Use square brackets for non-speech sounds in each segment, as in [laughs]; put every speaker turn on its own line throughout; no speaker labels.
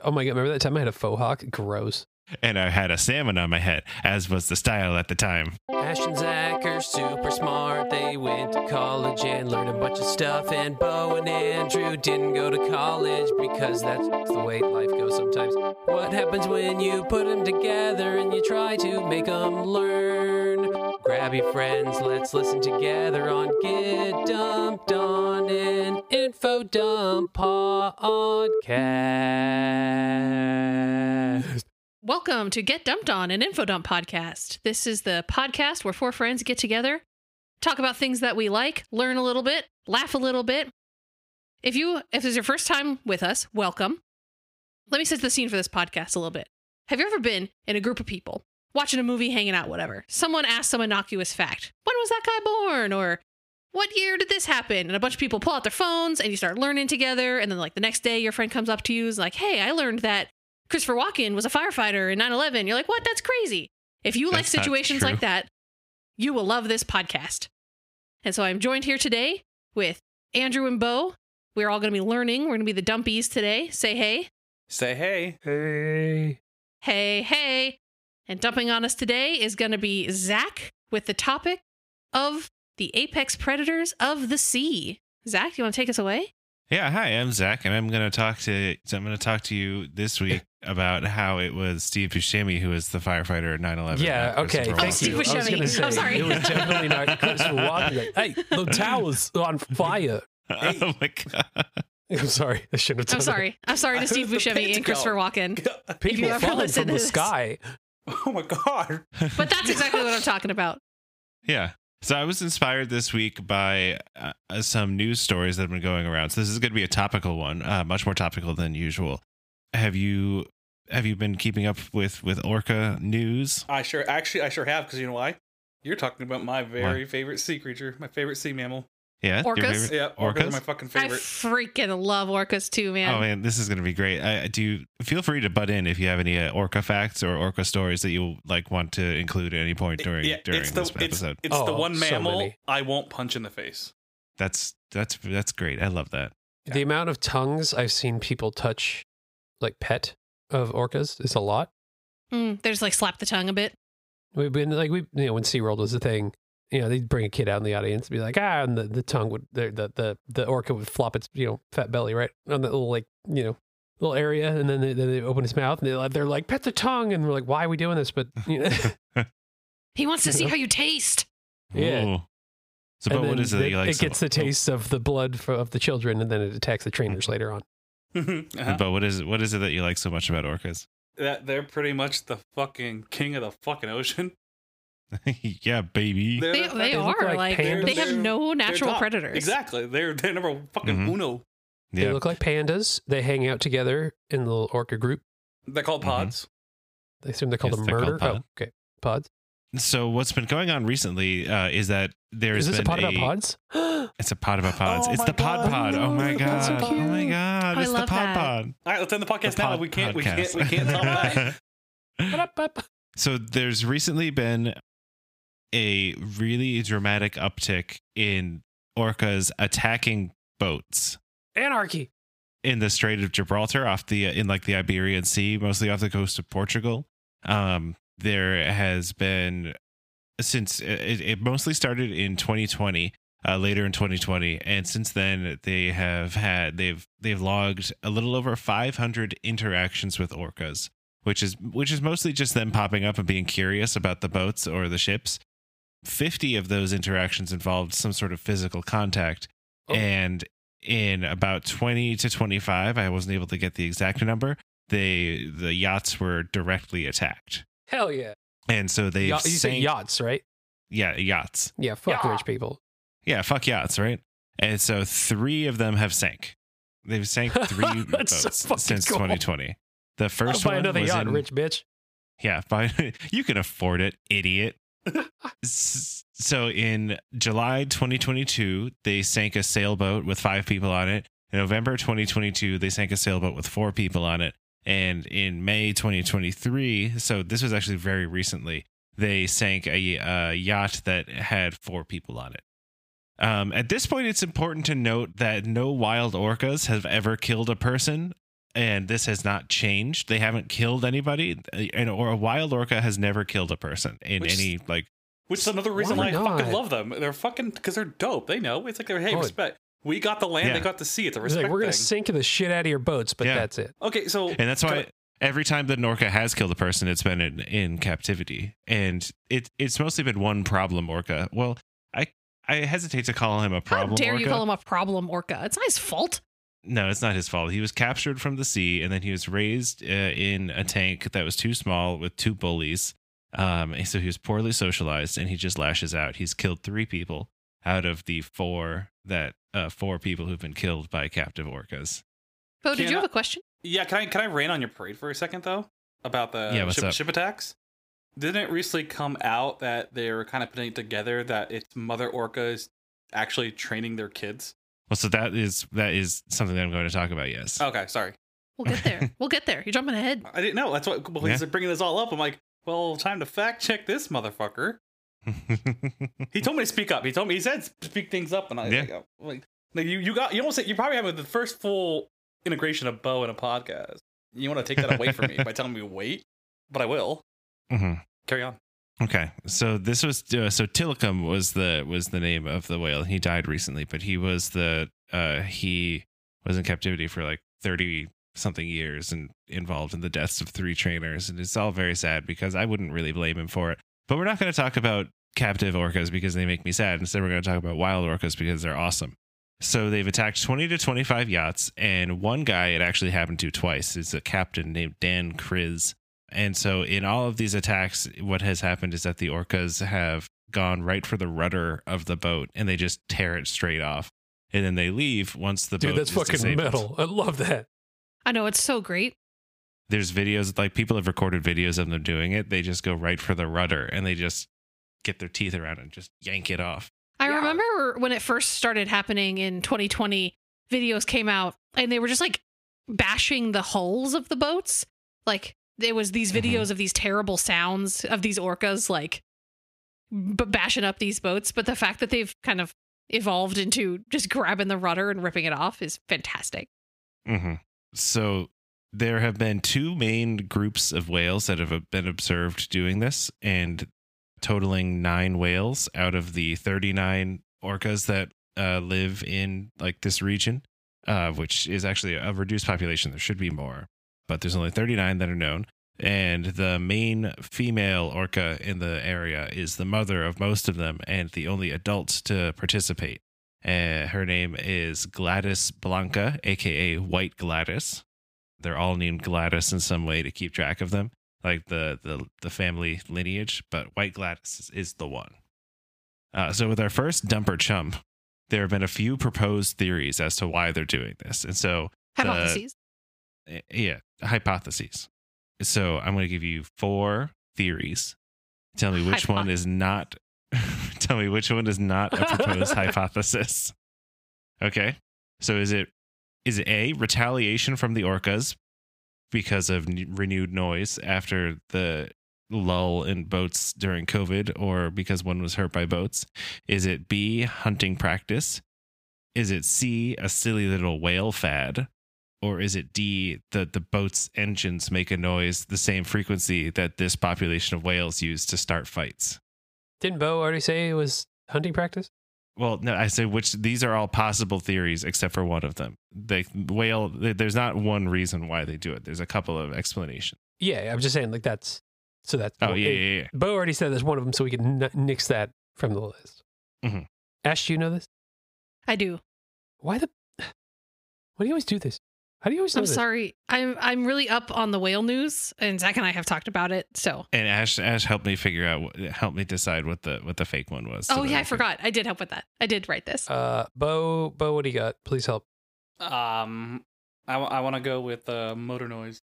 Oh my god! Remember that time I had a faux hawk? Gross.
And I had a salmon on my head, as was the style at the time.
Ash and Zac are super smart. They went to college and learned a bunch of stuff. And Bo and Andrew didn't go to college because that's the way life goes sometimes. What happens when you put them together and you try to make them learn? Grab your friends, let's listen together on Get Dumped on an Info Dump podcast.
Welcome to Get Dumped On, an infodump podcast. This is the podcast where four friends get together, talk about things that we like, learn a little bit, laugh a little bit. If you if this is your first time with us, welcome. Let me set the scene for this podcast a little bit. Have you ever been in a group of people watching a movie, hanging out, whatever? Someone asks some innocuous fact. When was that guy born? Or what year did this happen? And a bunch of people pull out their phones and you start learning together. And then like the next day, your friend comes up to you and is like, "Hey, I learned that Christopher Walken was a firefighter in 9 11. You're like, what? That's crazy. If you like
That's not
situations like that, you will love this podcast. And so I'm joined here today with Andrew and Bo. We're all going to be learning. We're going to be the dumpies today. Say hey.
Say hey.
Hey.
Hey, hey. And dumping on us today is going to be Zac with the topic of the apex predators of the sea. Zac, do you want to take us away?
Yeah, hi, I'm Zac, and I'm gonna talk to so I'm gonna talk to you this week about how it was Steve Buscemi who was the firefighter at 9/11.
Yeah, okay.
Christopher
Oh,
Thank
Steve
you. I was
Buscemi.
gonna say,
I'm sorry.
It was definitely not Christopher Walken. Like, [laughs] hey, the tower's on fire.
Walken. [laughs] oh my god! [laughs]
I'm sorry. I shouldn't have told.
I'm
done
sorry. I'm sorry to Steve
The
Buscemi and Christopher Walken.
that. People
you ever
falling from the sky. [laughs]
Oh my god.
But that's exactly what I'm talking about.
Yeah. So I was inspired this week by uh, uh, some news stories that have been going around. So this is going to be a topical one, uh, much more topical than usual. Have you have you been keeping up with with Orca news?
I sure actually I sure have because you know why? You're talking about my very favorite sea creature, my favorite sea mammal.
Yeah,
Orcas?
Yeah, orcas,
Orcas?
are my fucking favorite.
I freaking love orcas too, man.
Oh man, this is going to be great. I, do you feel free to butt in if you have any uh, orca facts or orca stories that you like want to include at any point during
yeah,
during
it's
this
the it's,
episode.
it's the one mammal
many.
I won't punch in the face.
That's that's that's great. I love that.
The amount of tongues I've seen people touch, like pet of orcas, is a lot.
Mm, they just like slap the tongue a bit.
We've been like we, you know, when SeaWorld was a thing, you know, they'd bring a kid out in the audience and be like, ah, and the, the tongue would, the, the the the orca would flop its, you know, fat belly right on that little like, you know, little area, and then they, then they open his mouth and they're, they're like, pet the tongue, and we're like, why are we doing this? But you know, [laughs]
He wants to see how you taste.
Yeah.
Ooh. So,
and
but what
then
it that you like?
It
so-
gets the taste of the blood for, of the children, and then it attacks the trainers later on.
Uh-huh.
But what is it? What is it that you like so much about orcas?
that they're pretty much the fucking king of the fucking ocean. [laughs]
yeah, baby.
They're
They, they are
like
like,
pandas.
they have no natural predators.
Exactly. They're they're number fucking
Mhm.
uno.
They look like pandas. They hang out together in the little orca group.
They're called
Mhm.
pods.
They assume they're called
Yes,
a
they're
murder.
called pod.
Oh, okay, pods.
So what's been going on recently uh, is that there's
Is this a
been
pod about pods? [gasps]
It's a pod about pods.
Oh
it's the pod
God.
pod. Oh my
That's so
god. Oh my god.
I
It's the pod
that.
pod.
All right, let's end the podcast
The
now. we can't we can't we can't top that. [laughs]
Ba-da-ba-ba.
so there's recently been a really dramatic uptick in orcas attacking boats
Anarchy.
in the Strait of Gibraltar off the in like the Iberian Sea, mostly off the coast of Portugal. Um, there has been since it, it mostly started in 2020, uh, later in 2020, and since then they have had they've they've logged a little over 500 interactions with orcas, which is which is mostly just them popping up and being curious about the boats or the ships. 50 of those interactions involved some sort of physical contact,
Oh.
and in about 20 to 25 i wasn't able to get the exact number they the yachts were directly attacked
Hell yeah.
and so they
Yacht- you say yachts, right?
yeah yachts
Yeah, fuck
Yeah.
rich people.
yeah fuck yachts right and so three of them have sank they've sank [laughs] three
That's so
boats since
cool.
2020 the first
I'll buy
one
another
was
yacht,
in,
rich bitch.
Yeah, [laughs] buy, you can afford it, idiot. So in July 2022, they sank a sailboat with five people on it. In November 2022, they sank a sailboat with four people on it. And in May 2023, so this was actually very recently, they sank a, a yacht that had four people on it. Um, at this point, it's important to note that no wild orcas have ever killed a person and this has not changed. They haven't killed anybody, uh, and or a wild orca has never killed a person in
Which-
any like.
Which is another reason
Why
why, I fucking love them. They're fucking because they're dope. They know it's like they're hey
Oh,
respect. We got the land,
Yeah.
they got the sea. It's a
It's
respect
like we're gonna
thing.
sink the shit out of your boats, but
Yeah.
that's it.
okay, so
And that's why
Kinda-
every time the Orca has killed a person, it's been in, in captivity, and it it's mostly been one problem orca. Well, I I hesitate to call him a problem.
How dare
orca.
you call him a problem orca? It's not his fault.
No, it's not his fault. He was captured from the sea, and then he was raised uh, in a tank that was too small with two bullies. Um, and so he was poorly socialized, and he just lashes out. He's killed three people out of the four that uh, four people who've been killed by captive orcas.
Bo, did
Can
you have a question?
yeah, can I can I rain on your parade for a second though about the
Yeah,
ship, ship attacks? Didn't it recently come out that they were kind of putting it together that its mother orca is actually training their kids?
Well, so that is that is something that I'm going to talk about. Yes.
Okay, sorry,
We'll get there. [laughs] we'll get there. You're jumping ahead.
I didn't know. That's what well, he's bringing this all up. I'm like, well, time to fact check this motherfucker. [laughs] He told me to speak up. He told me he said speak things up, and I
Yeah.
like, oh, like, like you you got you almost you probably have the first full integration of Bo in a podcast. You want to take that away from me [laughs] by telling me wait, but I will.
Mm-hmm.
Carry on.
Okay, so this was uh, so Tilikum was the was the name of the whale. He died recently, but he was the uh he was in captivity for like thirty something years and involved in the deaths of three trainers, and it's all very sad because I wouldn't really blame him for it. But we're not going to talk about captive orcas because they make me sad. Instead, we're going to talk about wild orcas because they're awesome. So they've attacked 20 to 25 yachts, and one guy it actually happened to twice. Is a captain named Dan Kriz. And so, in all of these attacks, what has happened is that the orcas have gone right for the rudder of the boat and they just tear it straight off. And then they leave once the
Dude,
boat Dude,
that's
is
fucking
disabled.
metal. I love that.
I know it's so great.
There's videos, like people have recorded videos of them doing it. They just go right for the rudder and they just get their teeth around it and just yank it off.
I
Yeah.
remember when it first started happening in 2020, videos came out and they were just like bashing the hulls of the boats. Like there was these
Mhm.
videos of these terrible sounds of these orcas like b- bashing up these boats, but the fact that they've kind of evolved into just grabbing the rudder and ripping it off is fantastic.
hmm So there have been two main groups of whales that have been observed doing this, and totaling nine whales out of the 39 orcas that uh, live in like this region, uh, which is actually a reduced population. There should be more, but there's only 39 that are known. And the main female orca in the area is the mother of most of them and the only adult to participate. Uh, her name is Gladys Blanca, aka White Gladys. They're all named Gladys in some way to keep track of them, like the the, the family lineage. But White Gladys is, is the one. Uh, so with our first dumper chump, there have been a few proposed theories as to why they're doing this, and so
Hypotheses.
uh, yeah, hypotheses. So I'm going to give you four theories. Tell me which one is not. [laughs] tell me which one is not a proposed [laughs] hypothesis. Okay. So is it is it a retaliation from the orcas because of n- renewed noise after the lull in boats during COVID or because one was hurt by boats? Is it B hunting practice? Is it C a silly little whale fad? Or is it D that the boat's engines make a noise the same frequency that this population of whales use to start fights?
Didn't Bo already say it was hunting practice?
Well, no, I say which these are all possible theories except for one of them. The whale, there's not one reason why they do it. There's a couple of explanations.
Yeah, I'm just saying like that's so that's
Oh, yeah, yeah, yeah.
Bo already said there's one of them, so we can n- nix that from the list.
Mhm.
Ash, do you know this?
I do.
Why the? [sighs] Why do you always do this? How do you always know
I'm
this?
sorry. I'm I'm really up on the whale news, and Zac and I have talked about it. So,
And Ash, Ash helped me figure out, what, helped me decide what the what the fake one was. so
oh yeah, I
could-
forgot. I did help with that. I did write this.
Uh, Bo, Bo, what do you got? Please help.
Um, I, want to go with uh, motor noise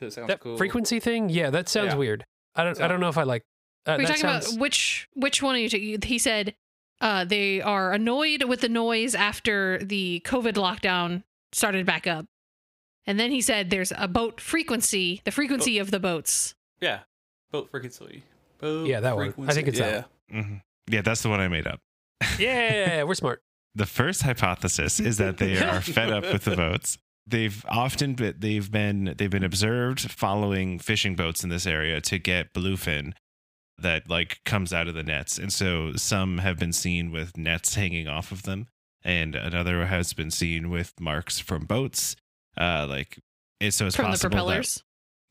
sounds
That
cool.
frequency thing, yeah, that sounds
Yeah.
weird. I don't, I don't know if I like. Uh,
Are you talking
sounds,
about which which one are you taking? He said uh, they are annoyed with the noise after the COVID lockdown started back up, and then he said there's a boat frequency, the frequency of the boats.
Yeah, boat frequency. Boat
Yeah, that one. I think it's that
yeah.
Mhm. Yeah, that's the one I made up.
yeah, we're smart. [laughs]
The first hypothesis is that they are [laughs] fed up with the boats they've often been, they've been they've been observed following fishing boats in this area to get bluefin that like comes out of the nets and so some have been seen with nets hanging off of them and another has been seen with marks from boats uh like it, so it's
From the
possible that-
propellers.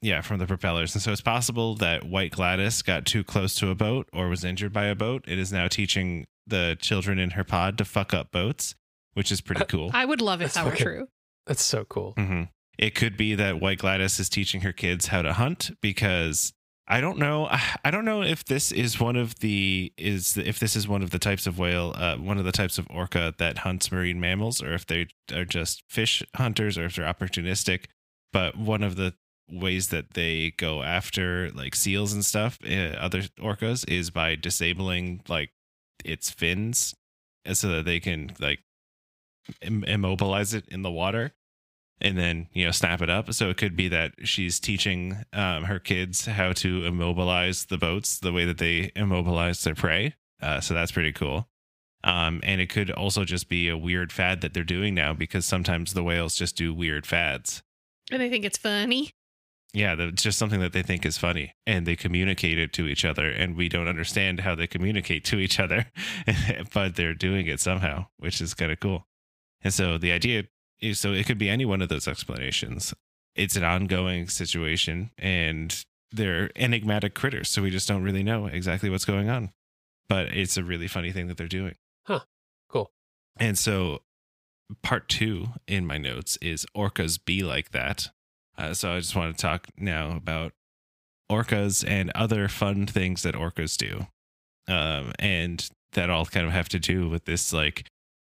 yeah, from the propellers. And so it's possible that White Gladys got too close to a boat or was injured by a boat. It is now teaching the children in her pod to fuck up boats, which is pretty cool.
I would love if that were true.
That's so cool.
hmm It could be that White Gladys is teaching her kids how to hunt because I don't know. [sighs] I don't know if this is one of the is if this is one of the types of whale, uh, one of the types of orca that hunts marine mammals, or if they are just fish hunters, or if they're opportunistic. But one of the ways that they go after like seals and stuff, uh, other orcas, is by disabling like its fins, uh, so that they can like Im- immobilize it in the water and then you know snap it up. So it could be that she's teaching um, her kids how to immobilize the boats the way that they immobilize their prey. Uh, so that's pretty cool. Um, and it could also just be a weird fad that they're doing now because sometimes the whales just do weird fads.
And I think it's funny.
yeah it's just something that they think is funny and they communicate it to each other and we don't understand how they communicate to each other [laughs] but they're doing it somehow which is kind of cool. And so the idea so it could be any one of those explanations it's an ongoing situation and they're enigmatic critters so we just don't really know exactly what's going on but it's a really funny thing that they're doing
Huh. Cool.
and so part two in my notes is orcas be like that uh, so I just want to talk now about orcas and other fun things that orcas do. Um, and that all kind of have to do with this like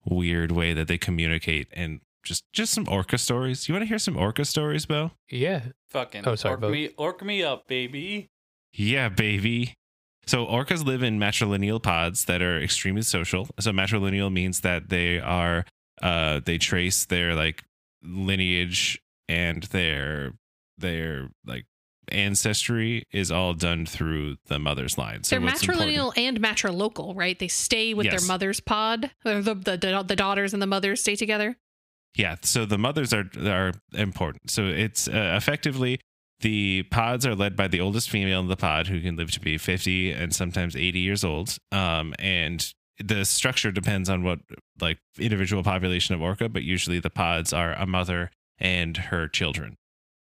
weird way that they communicate and just just some orca stories. You want to hear some orca stories, Bo?
Yeah.
Fucking
Oh, sorry,
orc
Bo.
me, orc me up, baby.
Yeah, baby. So orcas live in matrilineal pods that are extremely social. So matrilineal means that they are uh they trace their like lineage and their their like ancestry is all done through the mother's line. So
They're
what's important-
matrilineal and matrilocal, right? They stay with
Yes.
their mother's pod. Or the, the the daughters and the mothers stay together.
Yeah, so the mothers are are important. So it's uh, effectively the pods are led by the oldest female in the pod who can live to be 50 and sometimes 80 years old. Um and the structure depends on what like individual population of orca, but usually the pods are a mother and her children.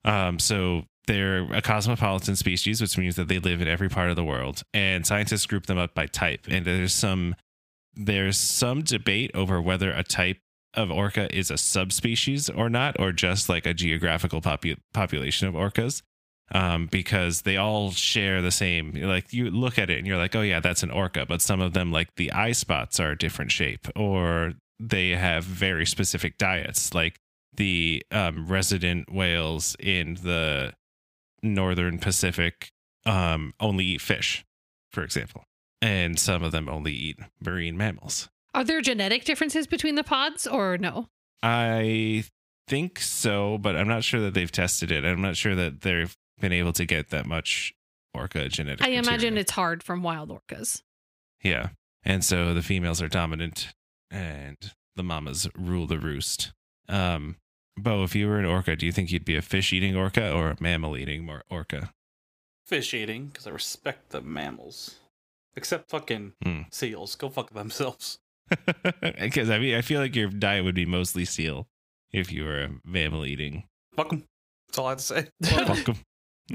Um so they're a cosmopolitan species, which means that they live in every part of the world. And scientists group them up by type. And there's some there's some debate over whether a type of orca is a subspecies or not, or just like a geographical popu- population of orcas. Um, because they all share the same, like you look at it and you're like, oh yeah, that's an orca. But some of them, like the eye spots, are a different shape, or they have very specific diets. Like the um, resident whales in the northern Pacific um, only eat fish, for example, and some of them only eat marine mammals.
Are there genetic differences between the pods or no?
I think so, but I'm not sure that they've tested it. I'm not sure that they've been able to get that much orca genetic.
I imagine it's hard from wild orcas.
yeah, and so the females are dominant, and the mamas rule the roost. Um, Bo, if you were an orca, do you think you'd be a fish-eating orca or a mammal-eating more orca?
Fish eating, because I respect the mammals. Except fucking
Hmm.
seals. Go fuck themselves. [laughs]
Because I mean, I feel like your diet would be mostly seal if you were a mammal-eating.
Fuck them. That's all I have to say.
Fuck 'em.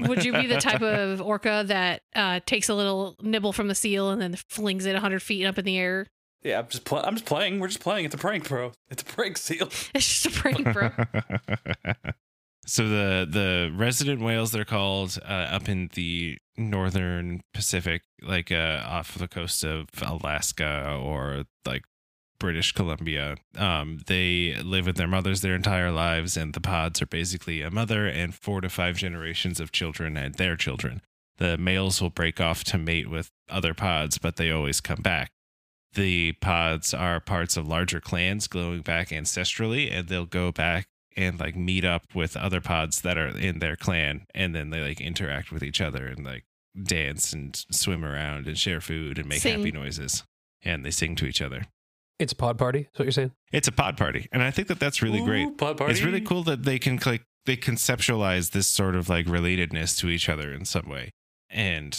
Would you be the type [laughs] of orca that uh, takes a little nibble from the seal and then flings it 100 feet up in the air?
yeah, I'm just pl- I'm just playing. We're just playing. It's a prank, bro. It's a prank seal. [laughs]
It's just a prank, bro.
So the the resident whales they're called uh, up in the northern Pacific, like uh, off the coast of Alaska or like British Columbia. Um, they live with their mothers their entire lives, and the pods are basically a mother and four to five generations of children and their children. The males will break off to mate with other pods, but they always come back the pods are parts of larger clans going back ancestrally and they'll go back and like meet up with other pods that are in their clan and then they like interact with each other and like dance and swim around and share food and make
Sing.
happy noises and they sing to each other
It's a pod party. Is what you're saying?
It's a pod party, and I think that that's really great.
Pod party.
It's really cool that they can like they conceptualize this sort of like relatedness to each other in some way. And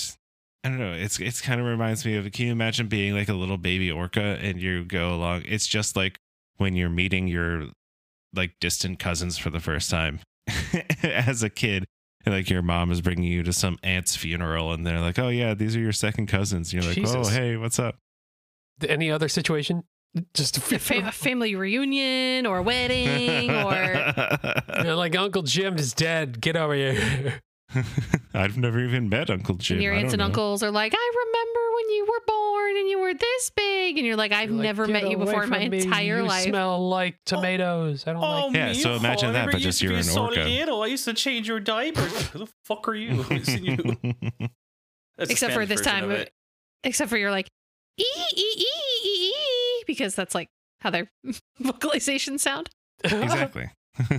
I don't know, it's it's kind of reminds me of can you imagine being like a little baby orca and you go along it's just like when you're meeting your like distant cousins for the first time [laughs] as a kid. and, Like your mom is bringing you to some aunt's funeral, and they're like, "Oh yeah, these are your second cousins." And you're like, "Oh hey, what's up?"
Any other situation? Just a,
A, fa- a family reunion or a wedding or [laughs]
you know, like Uncle Jim is dead. Get over here. [laughs]
I've never even met Uncle Jim.
and your aunts and
know.
uncles are like, I remember when you were born and you were this big. And you're like, I've
You're
never
"Get
met you before in my
from me.
entire
You
life.
smell like tomatoes. I don't like.
Yeah, so imagine that, but just you're an orca.
Little. I used to change your diapers. Who the fuck are you? I've seen you. [laughs] That's the
Except for this time,
of it.
except for you're like, ee, ee, ee, ee, ee, because that's like how their [laughs] vocalizations sound.
exactly. [laughs]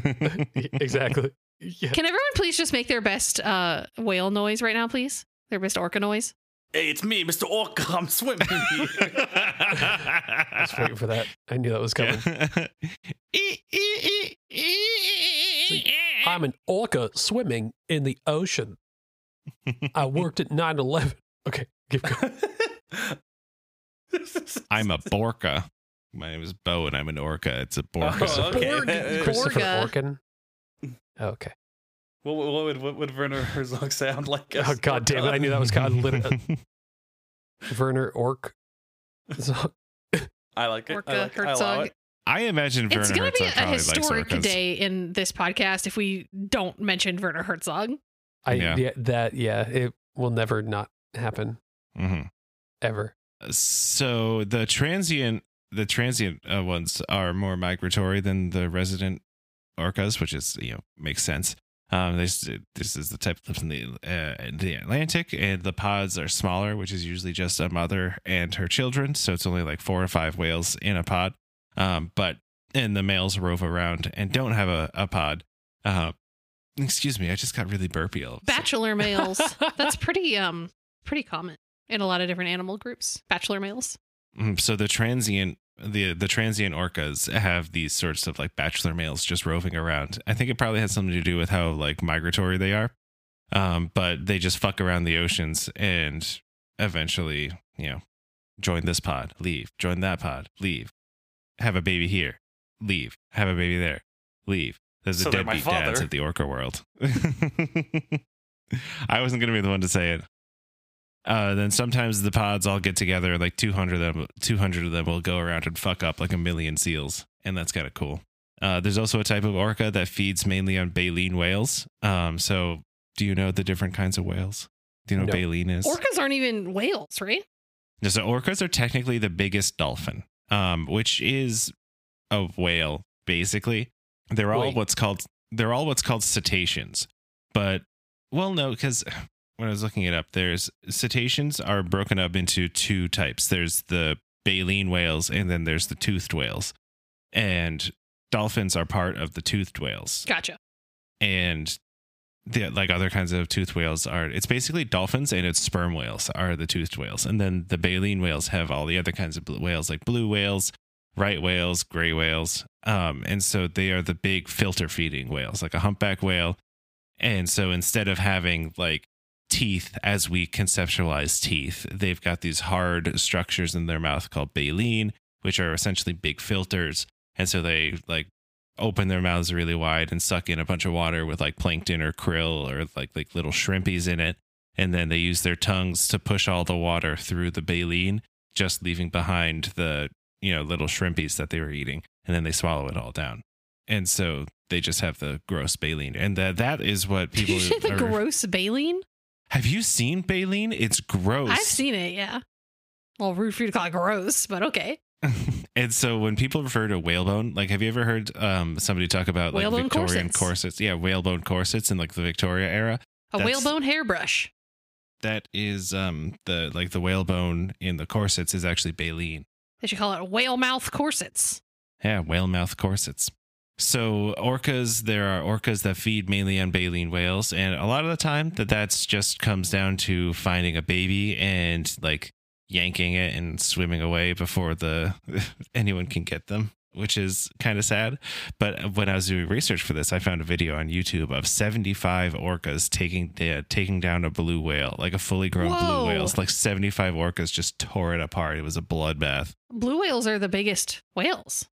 exactly. Yeah.
Can everyone please just make their best uh, whale noise right now, please? Their best orca noise.
Hey, it's me, Mr. Orca. I'm swimming here.
I was waiting for that. I knew that was coming. [laughs] I'm an orca swimming in the ocean. I worked at 9 11. Okay, keep going. [laughs]
I'm a borka. My name is Bo, and I'm an orca. It's a borka.
Oh, okay. [laughs]
Christopher
Borga.
Orkin. Okay.
What, what, what would what would Werner Herzog sound like?
Oh, God damn it. I knew that was God. Literally. Werner Ork. So, [laughs]
I like it.
Orca
I like it. I it.
I imagine Werner
It's going to be a historic day in this podcast if we don't mention Werner Herzog.
I,
Yeah.
yeah. that, yeah, it will never not happen
Mhm.
ever.
So the transient, the transient uh, ones are more migratory than the resident orcas, which is you know makes sense. Um, this this is the type that lives in the uh, in the Atlantic, and the pods are smaller, which is usually just a mother and her children. So it's only like four or five whales in a pod. Um, but and the males rove around and don't have a, a pod. Uh, excuse me, I just got really burpy. All.
Bachelor males. [laughs] That's pretty um pretty common in a lot of different animal groups. Bachelor males.
Mm, So the transient the the transient orcas have these sorts of like bachelor males just roving around. I think it probably has something to do with how like migratory they are. Um, but they just fuck around the oceans and eventually, you know, join this pod, leave, join that pod, leave, have a baby here, leave, have a baby there, leave. There's
So
a deadbeat dads at the orca world. [laughs] I wasn't gonna be the one to say it. Uh, then sometimes the pods all get together, like 200 of them, 200 of them will go around and fuck up like a million seals, and that's kind of cool. Uh, there's also a type of orca that feeds mainly on baleen whales. Um, so do you know the different kinds of whales? Do you know what baleen is?
Orcas aren't even whales, right?
Yeah, So orcas are technically the biggest dolphin, um, which is a whale basically. They're all
Wait.
what's called they're all what's called cetaceans, but well, no, because when I was looking it up, there's cetaceans are broken up into two types. There's the baleen whales, and then there's the toothed whales, and dolphins are part of the toothed whales.
Gotcha.
and the like other kinds of toothed whales are it's basically dolphins and it's sperm whales are the toothed whales. And then the baleen whales have all the other kinds of blue whales like blue whales right whales gray whales. Um and so they are the big filter feeding whales like a humpback whale. And so instead of having like teeth as we conceptualize teeth. They've got these hard structures in their mouth called baleen which are essentially big filters. And so they like open their mouths really wide and suck in a bunch of water with like plankton or krill or like like little shrimpies in it. And then they use their tongues to push all the water through the baleen just leaving behind the you know little shrimpies that they were eating. And then they swallow it all down. And so they just have the gross baleen. And that that is what people [laughs]
the
are-
gross baleen?
Have you seen baleen it's gross
I've seen it, yeah. Well, rude for you to call it gross, but okay. [laughs]
and so when people refer to whalebone, like have you ever heard um somebody talk about like
Whalebone
Victorian
corsets.
corsets? Yeah, whalebone corsets in like the Victoria era.
A
That's-
whalebone hairbrush.
That is um the like the whalebone in the corsets is actually baleen.
They should call it whale mouth corsets.
Yeah, whale mouth corsets. So orcas, there are orcas that feed mainly on baleen whales, and a lot of the time that that's just comes down to finding a baby and like yanking it and swimming away before the [laughs] anyone can get them which is kind of sad but when i was doing research for this i found a video on youtube of 75 orcas taking uh, taking down a blue whale like a fully grown
Whoa.
blue whale It's like 75 orcas just tore it apart it was a bloodbath
Blue whales are the biggest whales.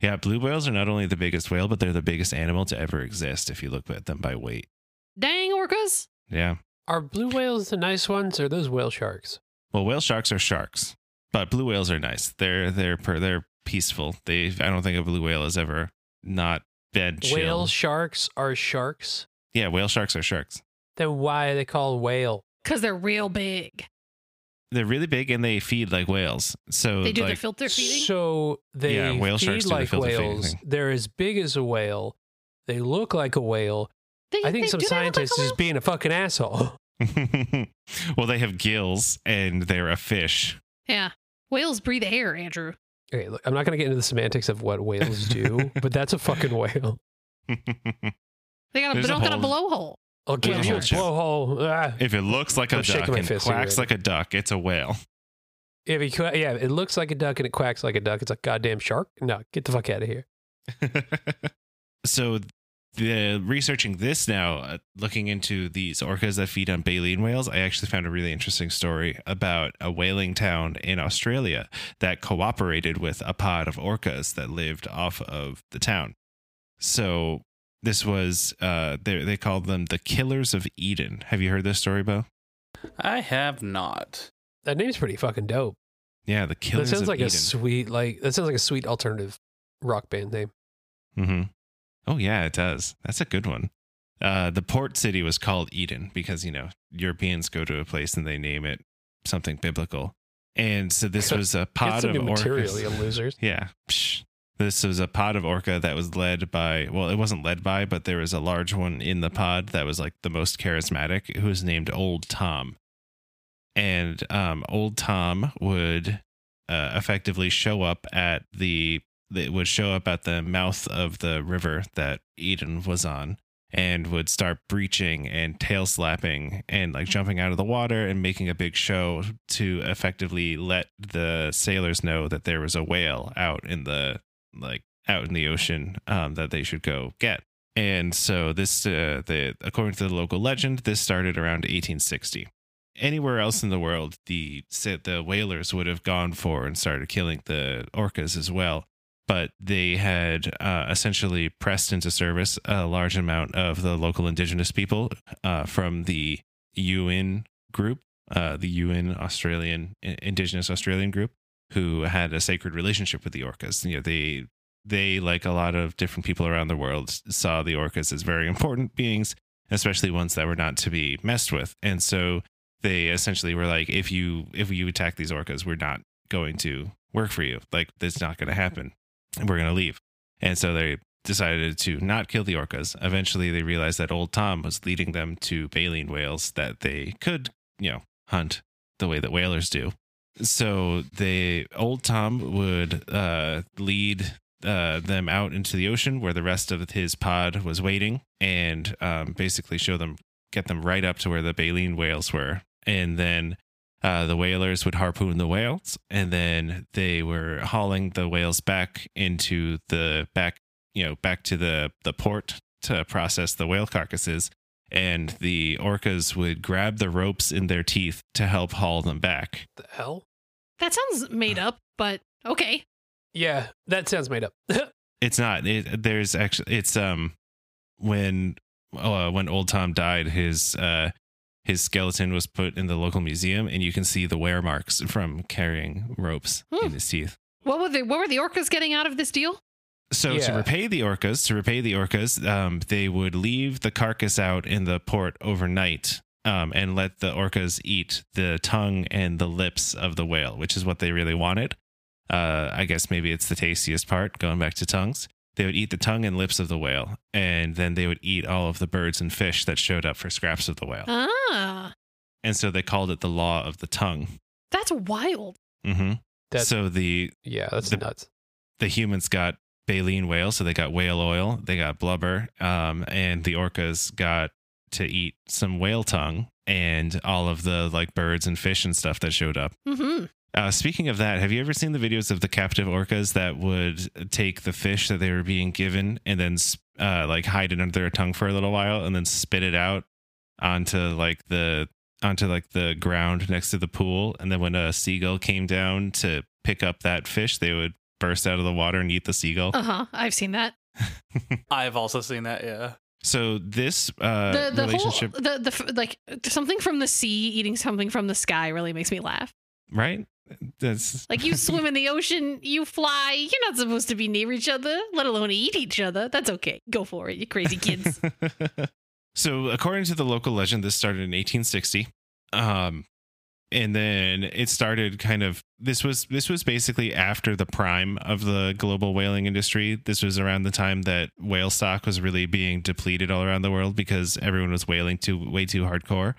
Yeah blue whales are not only the biggest whale but they're the biggest animal to ever exist if you look at them by weight
Dang orcas.
yeah
Are blue whales the nice ones or those whale sharks?
Well, whale sharks are sharks, but blue whales are nice. They're they're per, they're peaceful. They I don't think a blue whale has ever not been chill.
Whale sharks are sharks.
yeah, whale sharks are sharks.
Then why are they called whale?
Because they're real big.
They're really big and they feed like whales. So
They do
like,
the filter feeding.
So they
Yeah, whale
feed
sharks do the
like
feeding
whales. They're as big as a whale. They look like a whale.
They-
I think
they-
some
do they look like
is being a fucking asshole. [laughs] [laughs]
well, they have gills and they're a fish.
Yeah. Whales breathe air, Andrew.
Okay, look, I'm not going to get into the semantics of what whales do, [laughs] but that's a fucking whale.
They got a,
There's
they
a
don't got a blowhole.
I'll give you a blowhole. Ah.
if it looks like a
I'm shaking
duck and quacks like a duck, it's a whale.
If he, yeah, it looks like a duck and it quacks like a duck. It's a goddamn shark. No, get the fuck out of here. [laughs]
so the researching this now uh, looking into these orcas that feed on baleen whales i actually found a really interesting story about a whaling town in australia that cooperated with a pod of orcas that lived off of the town so this was uh they, they called them the killers of eden have you heard this story bo
I have not.
That name's pretty fucking dope.
yeah the killers
that sounds
of
like
eden
a sweet, like that sounds like a sweet alternative rock band name.
Mm-hmm. Oh yeah, it does. That's a good one. Uh, the port city was called Eden because you know Europeans go to a place and they name it something biblical. And so this [laughs] was a
Get
pod
some
of
new material, you
orcas.
losers. [laughs]
Yeah. Psh. This was a pod of orca that was led by, well, it wasn't led by, but there was a large one in the pod that was like the most charismatic, who was named Old Tom. And um, Old Tom would uh, effectively show up at the, it would show up at the mouth of the river that Eden was on and would start breaching and tail slapping and like jumping out of the water and making a big show to effectively let the sailors know that there was a whale out in the like out in the ocean um, that they should go get. And so this, uh, the according to the local legend, this started around 1860. Anywhere else in the world, the the whalers would have gone for and started killing the orcas as well but they had uh, essentially pressed into service a large amount of the local indigenous people uh, from the Yuin group, uh, the Yuin Australian Indigenous Australian group, who had a sacred relationship with the orcas. You know, they they like a lot of different people around the world saw the orcas as very important beings, especially ones that were not to be messed with, and so they essentially were like, if you if you attack these orcas, we're not going to work for you. Like that's not going to happen we're going to leave. And so they decided to not kill the orcas. Eventually, they realized that old Tom was leading them to baleen whales that they could, you know, hunt the way that whalers do. So they, old Tom would uh, lead uh, them out into the ocean where the rest of his pod was waiting and um, basically show them, get them right up to where the baleen whales were. And then uh, the whalers would harpoon the whales, and then they were hauling the whales back into the back, you know, back to the the port to process the whale carcasses. And the orcas would grab the ropes in their teeth to help haul them back.
The hell?
That sounds made up, but okay.
Yeah, that sounds made up. [laughs]
It's not. It, there's actually. It's um when uh, when old Tom died, his uh his skeleton was put in the local museum, and you can see the wear marks from carrying ropes
Hmm.
in his teeth.
What were the what were the orcas getting out of this deal?
So to repay the orcas, to repay the orcas, um, they would leave the carcass out in the port overnight, um, and let the orcas eat the tongue and the lips of the whale, which is what they really wanted. Uh, I guess maybe it's the tastiest part. Going back to tongues, they would eat the tongue and lips of the whale, and then they would eat all of the birds and fish that showed up for scraps of the whale.
Ah,
And so they called it the law of the tongue.
that's wild.
Mm-hmm.
That's
So the
yeah, that's
the-
nuts.
the humans got baleen whale, so they got whale oil, they got blubber, um, and the orcas got to eat some whale tongue and all of the like birds and fish and stuff that showed up.
Mm-hmm.
Uh, speaking of that, have you ever seen the videos of the captive orcas that would take the fish that they were being given and then uh, like hide it under their tongue for a little while and then spit it out onto like the onto like the ground next to the pool and then when a seagull came down to pick up that fish they would burst out of the water and eat the seagull
Uh-huh. I've seen that. [laughs]
I've also seen that. Yeah.
So this uh
the the
relationship
whole the the like something from the sea eating something from the sky really makes me laugh.
right that's [laughs]
Like you [laughs] swim in the ocean, you fly. You're not supposed to be near each other, let alone eat each other. That's okay. Go for it, you crazy kids. [laughs]
so, according to the local legend, this started in 1860. Um, and then it started kind of this was this was basically after the prime of the global whaling industry. This was around the time that whale stock was really being depleted all around the world because everyone was whaling too way too hardcore.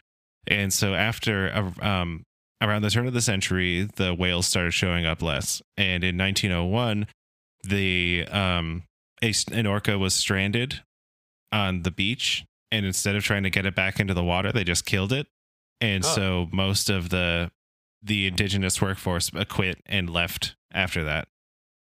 And so after uh, um around the turn of the century, the whales started showing up less. And in 1901, the um a, an orca was stranded on the beach and instead of trying to get it back into the water they just killed it and
Oh.
so most of the the indigenous workforce uh, quit and left after that.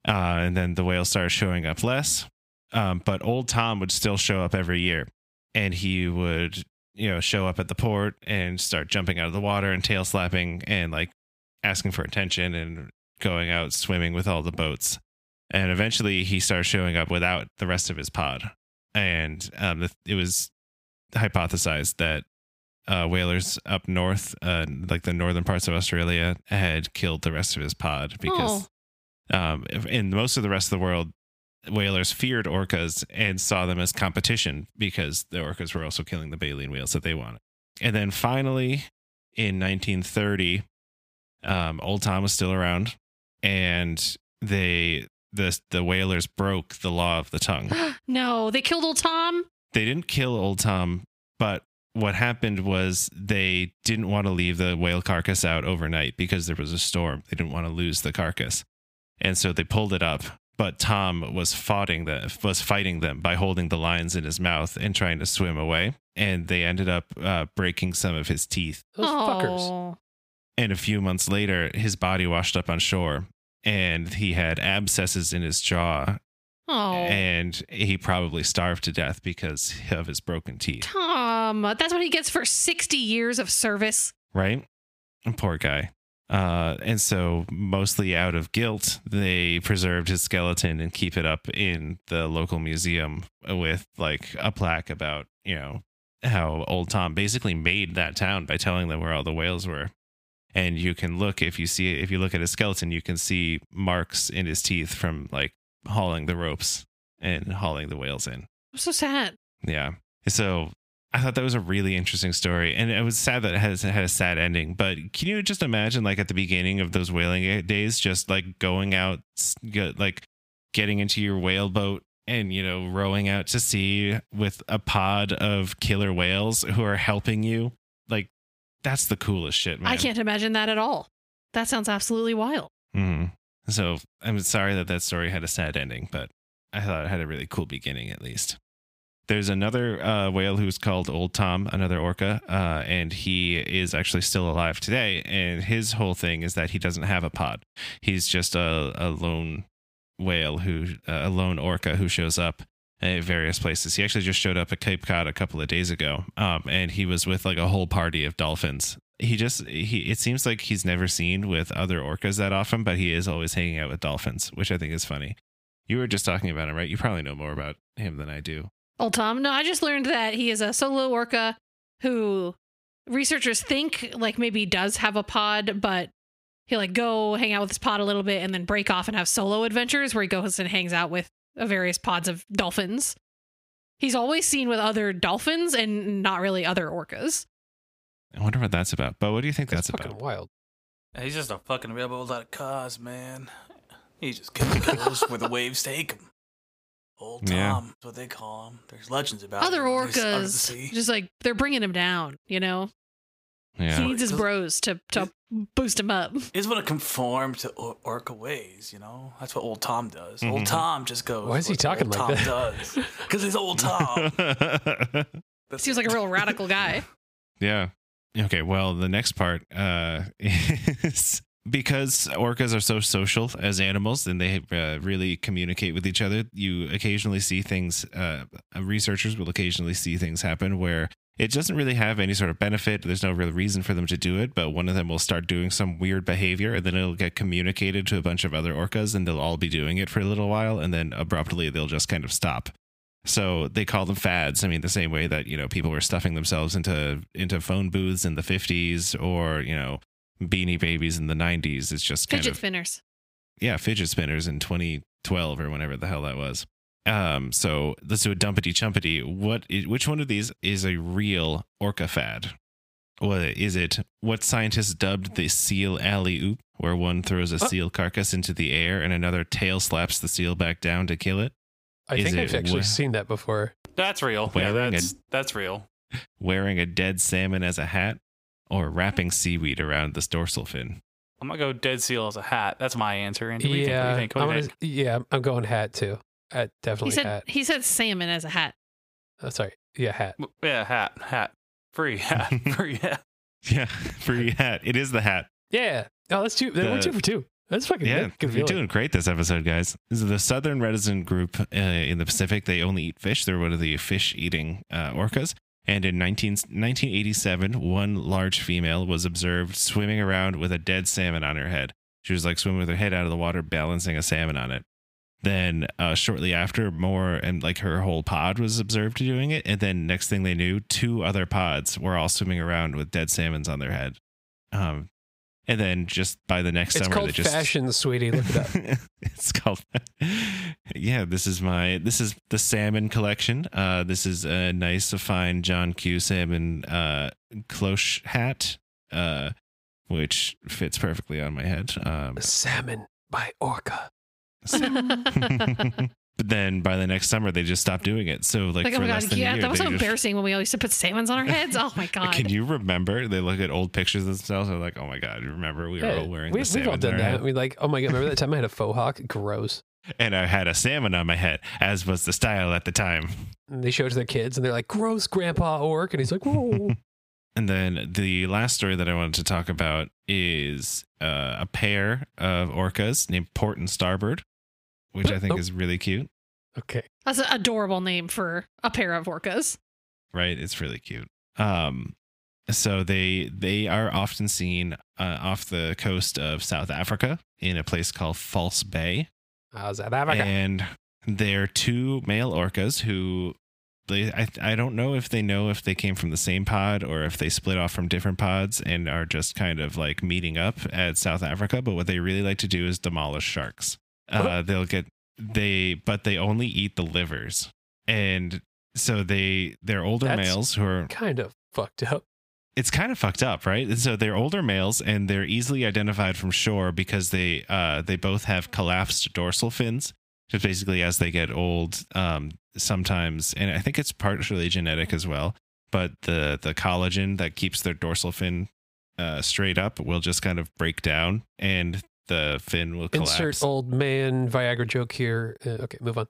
Uh, and then the whales started showing up less. Um, but old tom would still show up every year. And he would you know show up at the port and start jumping out of the water and tail slapping and like asking for attention and going out swimming with all the boats. And eventually he started showing up without the rest of his pod. And um, it was hypothesized that uh, whalers up north, uh, like the northern parts of Australia, had killed the rest of his pod because um, in most of the rest of the world, whalers feared orcas and saw them as competition because the orcas were also killing the baleen whales that they wanted. And then finally, in 1930, um, Old Tom was still around, and they the the whalers broke the law of the tongue [gasps]
no, they killed old Tom.
they didn't kill old Tom, but what happened was they didn't want to leave the whale carcass out overnight because there was a storm. They didn't want to lose the carcass. And so they pulled it up. But Tom was fighting them, was fighting them by holding the lines in his mouth and trying to swim away. And they ended up uh, breaking some of his teeth.
Those fuckers.
Oh.
And a few months later, his body washed up on shore, and he had abscesses in his jaw,
Oh.
and he probably starved to death because of his broken teeth.
Tom, that's what he gets for 60 years of service.
right? Poor guy. Uh, and so, mostly out of guilt, they preserved his skeleton and keep it up in the local museum with like a plaque about, you know, how old Tom basically made that town by telling them where all the whales were. And you can look if you see if you look at his skeleton, you can see marks in his teeth from like hauling the ropes and hauling the whales in.
I'm so sad.
Yeah. So I thought that was a really interesting story, and it was sad that it has it had a sad ending. But can you just imagine, like at the beginning of those whaling days, just like going out, like getting into your whale boat and you know rowing out to sea with a pod of killer whales who are helping you? Like that's the coolest shit, man.
I can't imagine that at all. That sounds absolutely wild.
Mhm. So I'm sorry that that story had a sad ending, but I thought it had a really cool beginning at least. There's another uh, whale who's called Old Tom, another orca, uh, and he is actually still alive today. And his whole thing is that he doesn't have a pod. He's just a, a lone whale who, uh, a lone orca who shows up at various places. He actually just showed up at Cape Cod a couple of days ago, um, and he was with like a whole party of dolphins. He just he it seems like he's never seen with other orcas that often, but he is always hanging out with dolphins, which I think is funny. You were just talking about him, right? You probably know more about him than I do.
Old Tom. No, I just learned that he is a solo orca who researchers think like maybe does have a pod, but he'll like go hang out with his pod a little bit and then break off and have solo adventures where he goes and hangs out with various pods of dolphins. He's always seen with other dolphins and not really other orcas.
I wonder what that's about. But what do you think
That's,
that's,
fucking
about?
wild.
He's just a fucking rebel without a cause, man. He just goes where [laughs] the waves take him. Old Tom,
Yeah.
that's what they call him. There's legends about
other
him. He's the
orcas,
sea.
just like they're bringing him down. You know, Yeah. he
Yeah.
needs his bros to to boost him up.
He just want to conform to or- orca ways, you know? That's what old Tom does.
Mhm.
Old Tom just goes.
Why is he
what
talking
old
like
Tom
that?
does. [laughs] Because he's old Tom. That's [laughs]
Seems like a real radical guy.
yeah. Okay, well, the next part uh, [laughs] is because orcas are so social as animals and they uh, really communicate with each other. You occasionally see things. Uh, researchers will occasionally see things happen where it doesn't really have any sort of benefit. There's no real reason for them to do it, but one of them will start doing some weird behavior, and then it'll get communicated to a bunch of other orcas, and they'll all be doing it for a little while, and then abruptly they'll just kind of stop. So they call them fads. I mean, the same way that you know people were stuffing themselves into into phone booths in the 50s, or you know Beanie Babies in the 90s. It's just kind
Fidget
of
spinners.
yeah, fidget spinners in 2012 or whenever the hell that was. Um, so let's do a dumpity chumpity. What? Which one of these is a real orca fad? What is it? What scientists dubbed the seal alley oop, where one throws a
Uh.
seal carcass into the air and another tail slaps the seal back down to kill it?
I
Is
think I've actually
wh-
seen that before.
That's real. Yeah,
Wearing a-
that's that's real. [laughs]
Wearing a dead salmon as a hat, or wrapping seaweed around this dorsal fin?
I'm gonna go dead seal as a hat. That's my answer. Andy, what do you think? What do
yeah,
you think?
I'm gonna, yeah, I'm going hat too. Uh,
He
definitely
said
hat.
he said salmon as a hat.
Oh, sorry, yeah, hat.
Yeah, hat, hat, free hat, [laughs] free hat. [laughs]
Yeah, free hat. It is the hat.
Yeah. Oh, that's two. We're two for two. That's fucking
Yeah,
good.
You're doing great this episode, guys. This is the Southern Resident Group uh, in the Pacific. They only eat fish. They're one of the fish-eating uh, orcas. And in 19, 1987, one large female was observed swimming around with a dead salmon on her head. She was like swimming with her head out of the water, balancing a salmon on it. Then uh, shortly after, more and like her whole pod was observed doing it. And then next thing they knew, two other pods were all swimming around with dead salmons on their head. Um, and then just by the next
It's
summer,
called
they just
fashion, sweetie. Look it up. [laughs]
it's called [laughs] yeah this is my this is the salmon collection uh this is a nice fine john q salmon uh cloche hat uh which fits perfectly on my head um
Salmon by Orca. [laughs]
but then by the next summer they just stopped doing it so like,
Like,
for
oh my
less
god,
than
yeah,
year,
that was so
just-
embarrassing when we always used to put salmons on our heads. Oh my [laughs] god.
Can you remember? They look at old pictures of themselves. They're like, "Oh my god, remember we were
Yeah,
all wearing
we,
the
we've all done that. I mean, like, oh my god, remember that time I had a faux hawk? Gross.
and I had a salmon on my head, as was the style at the time."
And they show it to their kids, and they're like, "Gross, Grandpa Orc," and he's like, "Whoa." [laughs]
And then the last story that I wanted to talk about is uh, a pair of orcas named Port and Starboard, which I think
Oh.
is really cute.
okay.
That's an adorable name for a pair of orcas.
Right? It's really cute. Um, so they they are often seen uh, off the coast of South Africa in a place called False Bay,
How's that? Africa?
and they're two male orcas who. They, I, I don't know if they know if they came from the same pod or if they split off from different pods and are just kind of like meeting up at South Africa. But what they really like to do is demolish sharks. Uh, they'll get they, but they only eat the livers, and so they they're older
That's-
males who are.
kind of fucked up.
It's kind of fucked up, right? And so they're older males, and they're easily identified from shore because they uh they both have collapsed dorsal fins. Just basically as they get old, um, sometimes, and I think it's partially genetic as well. But the the collagen that keeps their dorsal fin uh, straight up will just kind of break down, and the fin will collapse.
Insert old man Viagra joke here. Uh, okay, move on.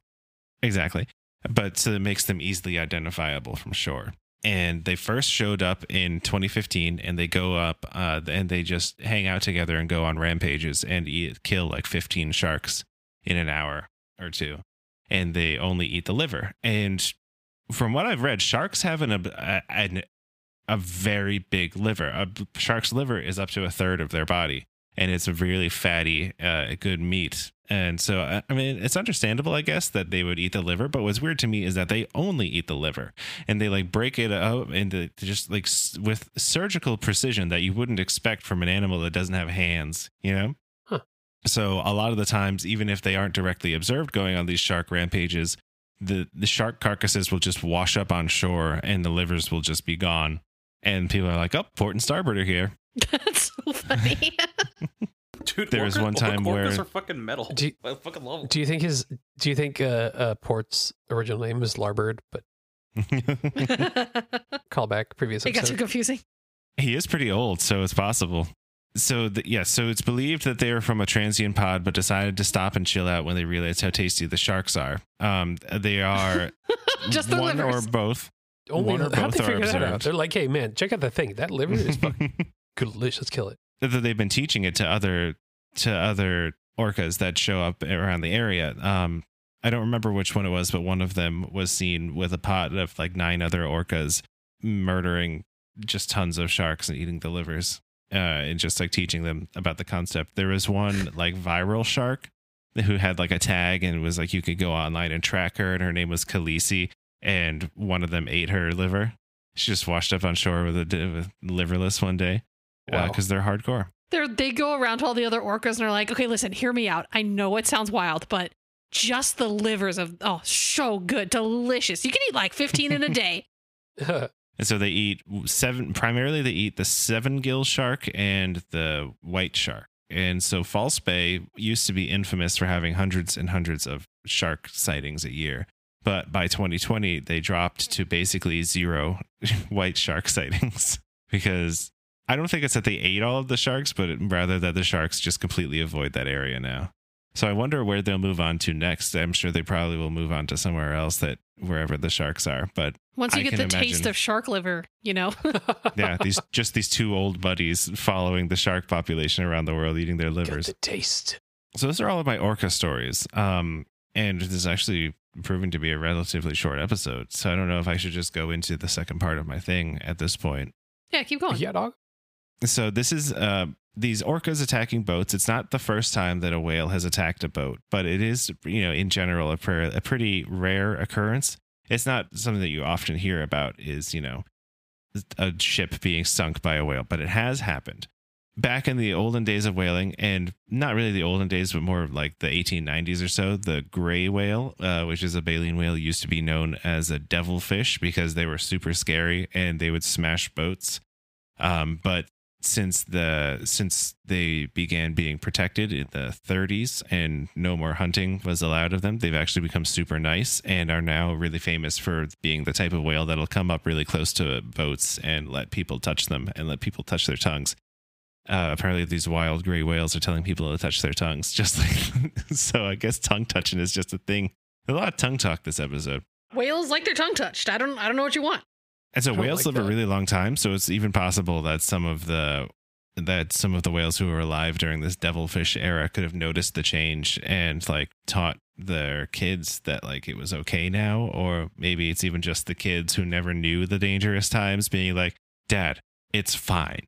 Exactly. But so it makes them easily identifiable from shore. And they first showed up in 2015 and they go up uh, and they just hang out together and go on rampages and eat, kill like 15 sharks in an hour or two. And they only eat the liver. And from what I've read, sharks have an, a, an, a very big liver. A shark's liver is up to a third of their body and it's a really fatty, uh, good meat. And so, I mean, it's understandable, I guess, that they would eat the liver. But what's weird to me is that they only eat the liver, and they like break it up into just like s- with surgical precision that you wouldn't expect from an animal that doesn't have hands. You know.
Huh.
So a lot of the times, even if they aren't directly observed going on these shark rampages, the the shark carcasses will just wash up on shore, and the livers will just be gone. And people are like, "Oh, port and starboard are here." [laughs]
That's so funny. [laughs]
Dude,
There was one time
orcas
where-
are fucking metal.
Do you-
I fucking love them.
Do you think his? Do you think uh, uh Port's original name was Larboard? But [laughs] call back previous [laughs]
it got too confusing.
He is pretty old, so it's possible. So the, yeah, so it's believed that they were from a transient pod, but decided to stop and chill out when they realized how tasty the sharks are. Um, they are [laughs]
Just the
one
livers.
or both.
Only
One or
how
both
they
are
that out?
observed.
They're like, hey man, check out that thing. That liver is fucking delicious. Let's kill it.
that they've been teaching it to other to other orcas that show up around the area. Um, I don't remember which one it was, but one of them was seen with a pot of like nine other orcas murdering just tons of sharks and eating the livers, uh, and just like teaching them about the concept. There was one like viral shark who had like a tag and was like you could go online and track her, and her name was Khaleesi, and one of them ate her liver. She just washed up on shore with a with liverless one day
Wow.
because they're hardcore.
They're, they go around to all the other orcas and are like, okay, listen, hear me out. I know it sounds wild, but just the livers of, oh, so good, delicious. You can eat like 15 in a day. [laughs]
And so they eat seven, primarily they eat the seven gill shark and the white shark. And so False Bay used to be infamous for having hundreds and hundreds of shark sightings a year. But by 2020, they dropped to basically zero [laughs] white shark [laughs] sightings because I don't think it's that they ate all of the sharks, but rather that the sharks just completely avoid that area now. So I wonder where they'll move on to next. I'm sure they probably will move on to somewhere else that wherever the sharks are. But
Once you
I
get the
can
taste of shark liver, you know? [laughs]
yeah, these just these two old buddies following the shark population around the world, eating their
Got
livers.
the taste.
So those are all of my orca stories. Um, and this is actually proving to be a relatively short episode. So I don't know if I should just go into the second part of my thing at this point.
yeah, keep going.
Yeah, dog.
So this is uh, these orcas attacking boats. It's not the first time that a whale has attacked a boat, but it is, you know, in general, a, a pretty rare occurrence. It's not something that you often hear about. Is you know, a ship being sunk by a whale, but it has happened. Back in the olden days of whaling, and not really the olden days, but more like the 1890s or so, the gray whale, uh, which is a baleen whale, used to be known as a devilfish because they were super scary and they would smash boats. Um, but since the since they began being protected in the 30s and no more hunting was allowed of them, they've actually become super nice and are now really famous for being the type of whale that'll come up really close to boats and let people touch them and let people touch their tongues. Uh, apparently, these wild gray whales are telling people to touch their tongues, [laughs] just like so. I guess tongue touching is just a thing. A lot of tongue talk this episode.
Whales like their tongue touched. I don't I don't know what you want.
And so whales
like
live a really long time, so it's even possible that some of the that some of the whales who were alive during this devilfish era could have noticed the change and like taught their kids that like it was okay now or maybe it's even just the kids who never knew the dangerous times being like dad it's fine.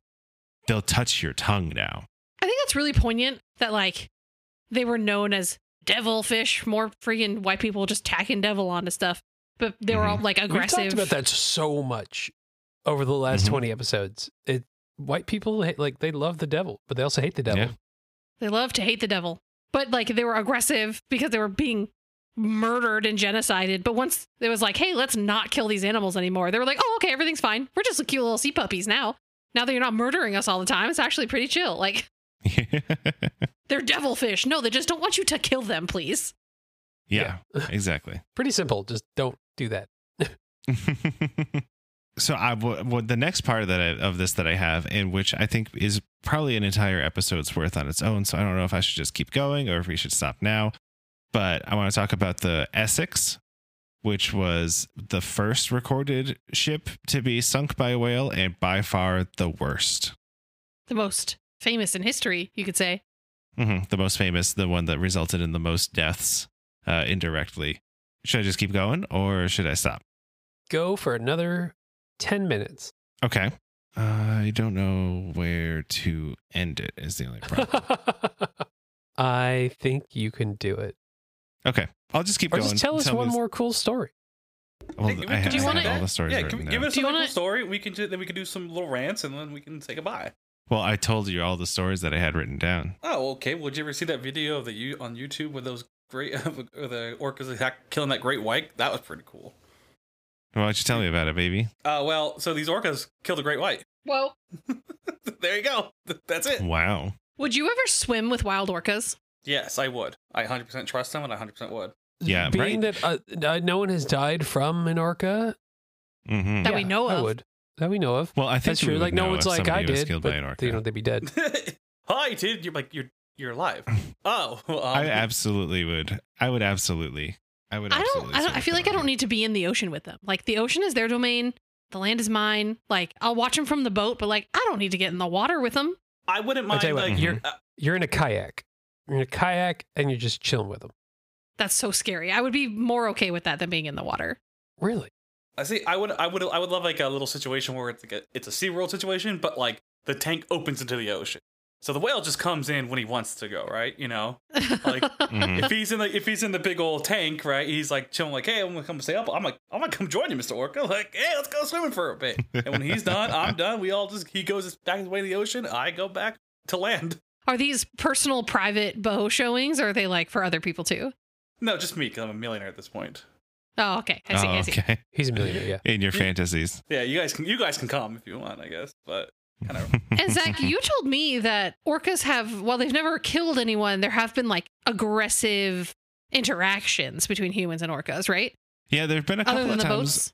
They'll touch your tongue now.
I think that's really poignant that like they were known as devilfish, more freaking white people just tacking devil onto stuff. But they were all like aggressive.
We've
aggressive.
talked about that so much over the last
Mhm.
20 episodes. It white people like they love the devil, but they also hate the devil.
Yeah.
They love to hate the devil. But like they were aggressive because they were being murdered and genocided. But once it was like, hey, let's not kill these animals anymore, they were like, oh, okay, everything's fine. We're just cute little sea puppies now. Now that you're not murdering us all the time, it's actually pretty chill. Like [laughs] they're devilfish. No, they just don't want you to kill them, please.
yeah [laughs] exactly
Pretty simple. Just don't do that. [laughs]
so I w- well, the next part of that I, of this that I have, and which I think is probably an entire episode's worth on its own. So I don't know if I should just keep going or if we should stop now. But I want to talk about the Essex, which was the first recorded ship to be sunk by a whale, and by far the worst.
The most famous in history, you could say.
hmm The most famous, the one that resulted in the most deaths uh, indirectly. Should I just keep going or should I stop?
Go for another 10 minutes.
Okay. I don't know where to end it, is the only [laughs] problem.
I think you can do it.
okay. I'll just keep
Or
going.
just tell us one
me-
more cool story.
Well,
Hey, we
I,
can
do you wanna-
all the stories
yeah,
written
give, us
Do
a cool
wanna-
story. We can do, then we can do some little rants and then we can say goodbye.
Well, I told you all the stories that I had written down.
Oh, okay. Well, did you ever see that video of the you on YouTube with those great [laughs] the orcas attack, killing that great white? That was pretty cool.
Why don't you tell me about it, baby?
Uh, well, so these orcas killed a great white. [laughs]
Whoa.
there you go. [laughs] That's it.
Wow.
Would you ever swim with wild orcas?
Yes, I would. I 100% trust them, and I 100% would.
Yeah,
Being
right.
that uh, uh, no one has died from an orca,
hmm
That we know
I
of.
would. That we know of.
Well, I think
That's true. Like no one's like I did,
killed by an
but
orca.
you know they'd be dead.
Hi, dude. You're like you're you're alive. [laughs] Oh, well, um,
I absolutely would. I would absolutely. I would.
I don't. I don't. I feel like I don't need to be in the ocean with them. Like the ocean is their domain. The land is mine. Like I'll watch them from the boat, but like I don't need to get in the water with them.
I wouldn't mind
tell you what,
like
you're
uh,
you're in a kayak. You're in a kayak and you're just chilling with them.
That's so scary. I would be more okay with that than being in the water.
Really?
I see. I would. I would. I would love like a little situation where it's like a, it's a SeaWorld situation, but like the tank opens into the ocean, so the whale just comes in when he wants to go. Right? You know, like [laughs]
Mhm.
if he's in the if he's in the big old tank, right? He's like chilling, like, hey, I'm gonna come stay up. I'm like, I'm gonna come join you, Mister Orca. [laughs] Like, hey, let's go swimming for a bit. And when he's done, I'm done. We all just he goes back his way to the ocean. I go back to land.
Are these personal, private boho showings, or are they like for other people too?
No, just me, because I'm a millionaire at this point.
Oh, okay. I see.
Oh,
I see.
okay.
He's a millionaire, yeah.
In your fantasies.
Yeah, you guys can you guys can come if you want, I guess. But kind of [laughs]
And Zac, you told me that orcas have, while they've never killed anyone, there have been like aggressive interactions between humans and orcas, right?
Yeah, there've been a couple
Other than
of
the
times.
boats.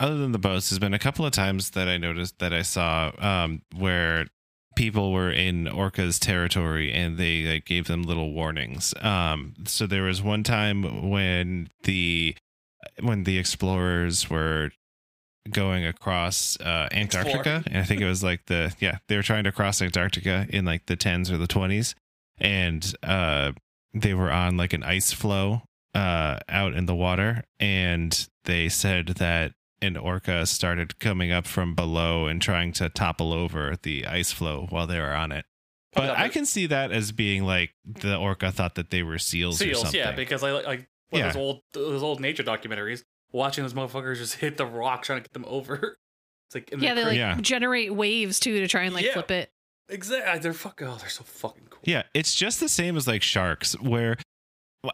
Other than the boats, there's been a couple of times that I noticed that I saw um, where people were in orcas territory and they like, gave them little warnings. Um, so there was one time when the when the explorers were going across uh, Antarctica, and I think it was like the [laughs] yeah they were trying to cross Antarctica in like the tens or the twenties, and uh, they were on like an ice floe uh, out in the water, and they said that an orca started coming up from below and trying to topple over the ice floe while they were on it. But I can see that as being like the orca thought that they were seals, or
seals, yeah, because I like like
Yeah.
those old those old nature documentaries. Watching those motherfuckers just [laughs] hit the rock trying to get them over. [laughs] It's like in the
Yeah, they like
Yeah.
generate waves too to try and like
Yeah.
flip it.
exactly. They're fucking. Oh, they're so fucking cool.
Yeah, it's just the same as like sharks, where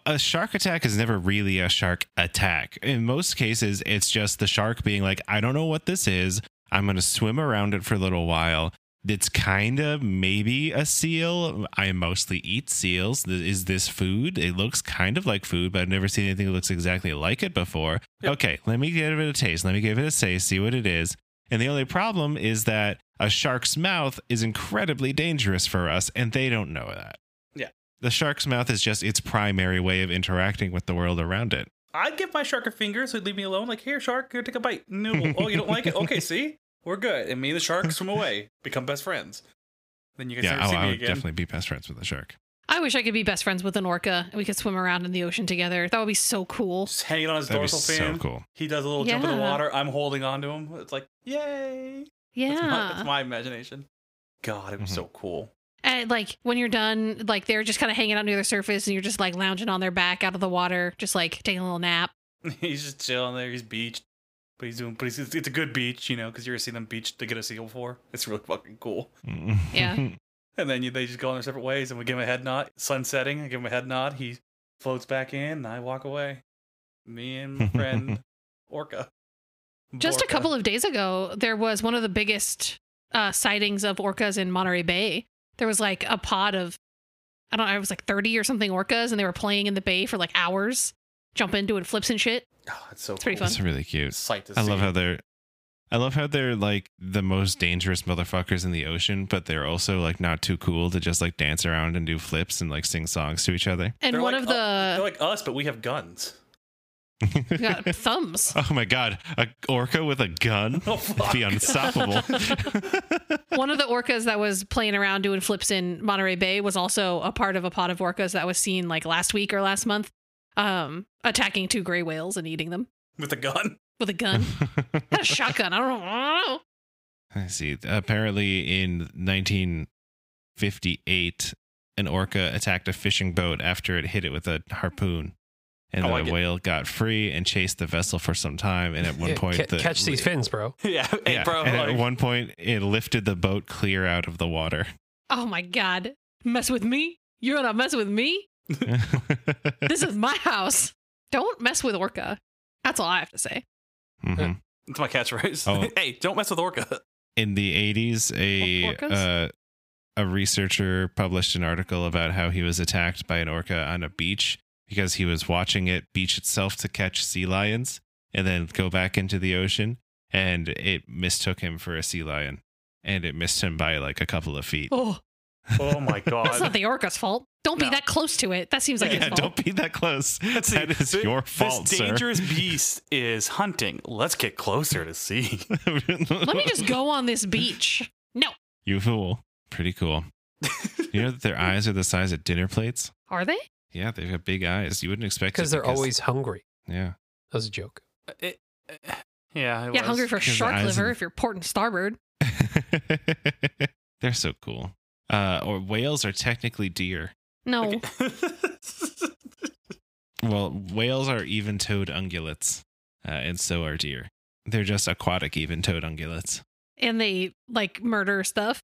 a shark attack is never really a shark attack. In most cases, it's just the shark being like, I don't know what this is. I'm going to swim around it for a little while. It's kind of maybe a seal. I mostly eat seals. Is this food? It looks kind of like food, but I've never seen anything that looks exactly like it before.
Yep.
Okay, let me give it a taste. Let me give it a say, see what it is. And the only problem is that a shark's mouth is incredibly dangerous for us, and they don't know that.
Yeah.
The shark's mouth is just its primary way of interacting with the world around it.
I'd give my shark a finger so he'd leave me alone. Like, here, shark, here, take a bite. No, oh, you don't like it? [laughs] Okay, see, we're good. And me and the shark swim away, become best friends. Then you can
Yeah,
never
oh,
see
I
me
would
again.
definitely be best friends with a shark.
I wish I could be best friends with an orca and we could swim around in the ocean together. That would be so cool.
Just hanging on his
That'd be
dorsal
so cool.
He does a little jump in the
Yeah.
water. I'm holding on to him. It's like, yay.
Yeah.
That's my, that's my imagination. God, it was
Mhm.
so cool.
And like when you're done, like they're just kind of hanging out near the surface and you're just like lounging on their back out of the water, just like taking a little nap. [laughs]
he's just chilling there. He's beached. But he's doing, but he's, it's a good beach, you know, because you ever seen them beach to get a seal for. It's really fucking cool.
Yeah. [laughs]
And then you, they just go on their separate ways, and we give him a head nod. Sun setting, I give him a head nod. He floats back in, and I walk away. Me and my friend [laughs] Orca.
Just a couple of days ago, there was one of the biggest uh, sightings of orcas in Monterey Bay. There was like a pod of, I don't know, it was like 30 or something orcas, and they were playing in the bay for like hours, jumping, doing flips and shit.
Oh, it's so
It's pretty
cool.
fun.
That's really cute.
Sight to
I
see.
love how they're I love how they're like the most dangerous motherfuckers in the ocean, but they're also like not too cool to just like dance around and do flips and like sing songs to each other.
And
They're
one
like,
of
uh,
the
they're like us, but we have guns. [laughs]
we got thumbs. [laughs]
oh my god, a orca with a gun? [laughs]
Oh, fuck.
Be unstoppable.
One of the orcas that was playing around doing flips in Monterey Bay was also a part of a pod of orcas that was seen like last week or last month, um, attacking two gray whales and eating them
With a gun.
with a gun, [laughs] not a shotgun. I don't know. I don't know.
I see. Apparently, in 1958, an orca attacked a fishing boat after it hit it with a harpoon. And
Oh,
the
I get-
whale got free and chased the vessel for some time. And at one
Yeah,
point,
ca-
the,
catch these fins, bro. [laughs]
yeah, hey,
yeah,
bro.
and
like-
at one point, it lifted the boat clear out of the water.
Oh my god, mess with me? You're gonna mess with me? [laughs] This is my house. Don't mess with orca. That's all I have to say.
Mhm.
It's my catchphrase.
Oh. [laughs]
hey, don't mess with Orca.
In the 80s, a uh, a researcher published an article about how he was attacked by an orca on a beach because he was watching it beach itself to catch sea lions and then go back into the ocean and it mistook him for a sea lion and it missed him by like a couple of feet.
Oh,
Oh my [laughs] god.
That's not the orca's fault. Don't be that close to it. That seems like
yeah,
his fault.
don't be that close. [laughs]
Let's see.
That is
Thi-
your fault,
This
sir.
dangerous [laughs] beast is hunting. Let's get closer to see.
Let me just go on this beach. No.
You fool. Pretty cool. You know that their eyes are the size of dinner plates?
Are they?
Yeah, they've got big eyes. You wouldn't expect it
Because they're always hungry.
Yeah.
That was a joke.
It- uh, yeah. it
yeah,
was.
hungry for
Because
shark liver
and-
if you're port and starboard.
they're so cool. Uh, or whales are technically deer.
No.
Okay. [laughs]
Well, whales are even-toed ungulates, uh, and so are deer. They're just aquatic even-toed ungulates.
And they like murder stuff.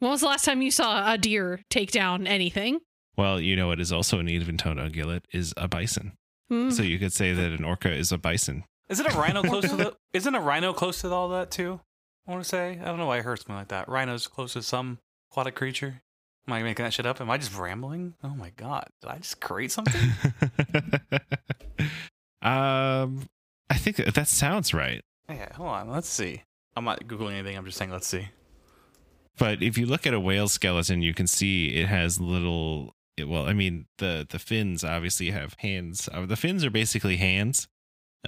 When was the last time you saw a deer take down anything?
Well, you know what is also an even-toed ungulate is a bison.
Hmm.
So you could say that an orca is a bison.
Isn't a rhino close to the? Isn't a rhino close to all that too? I want to say. I don't know why I heard something like that. Rhino's close to some aquatic creature. Am I making that shit up? Am I just rambling? Oh my god! Did I just create something? [laughs]
um, I think that, sounds right.
yeah. Hold on. Let's see. I'm not googling anything. I'm just saying. Let's see.
But if you look at a whale skeleton, you can see it has little. It, well, I mean the the fins obviously have hands. Uh, the fins are basically hands,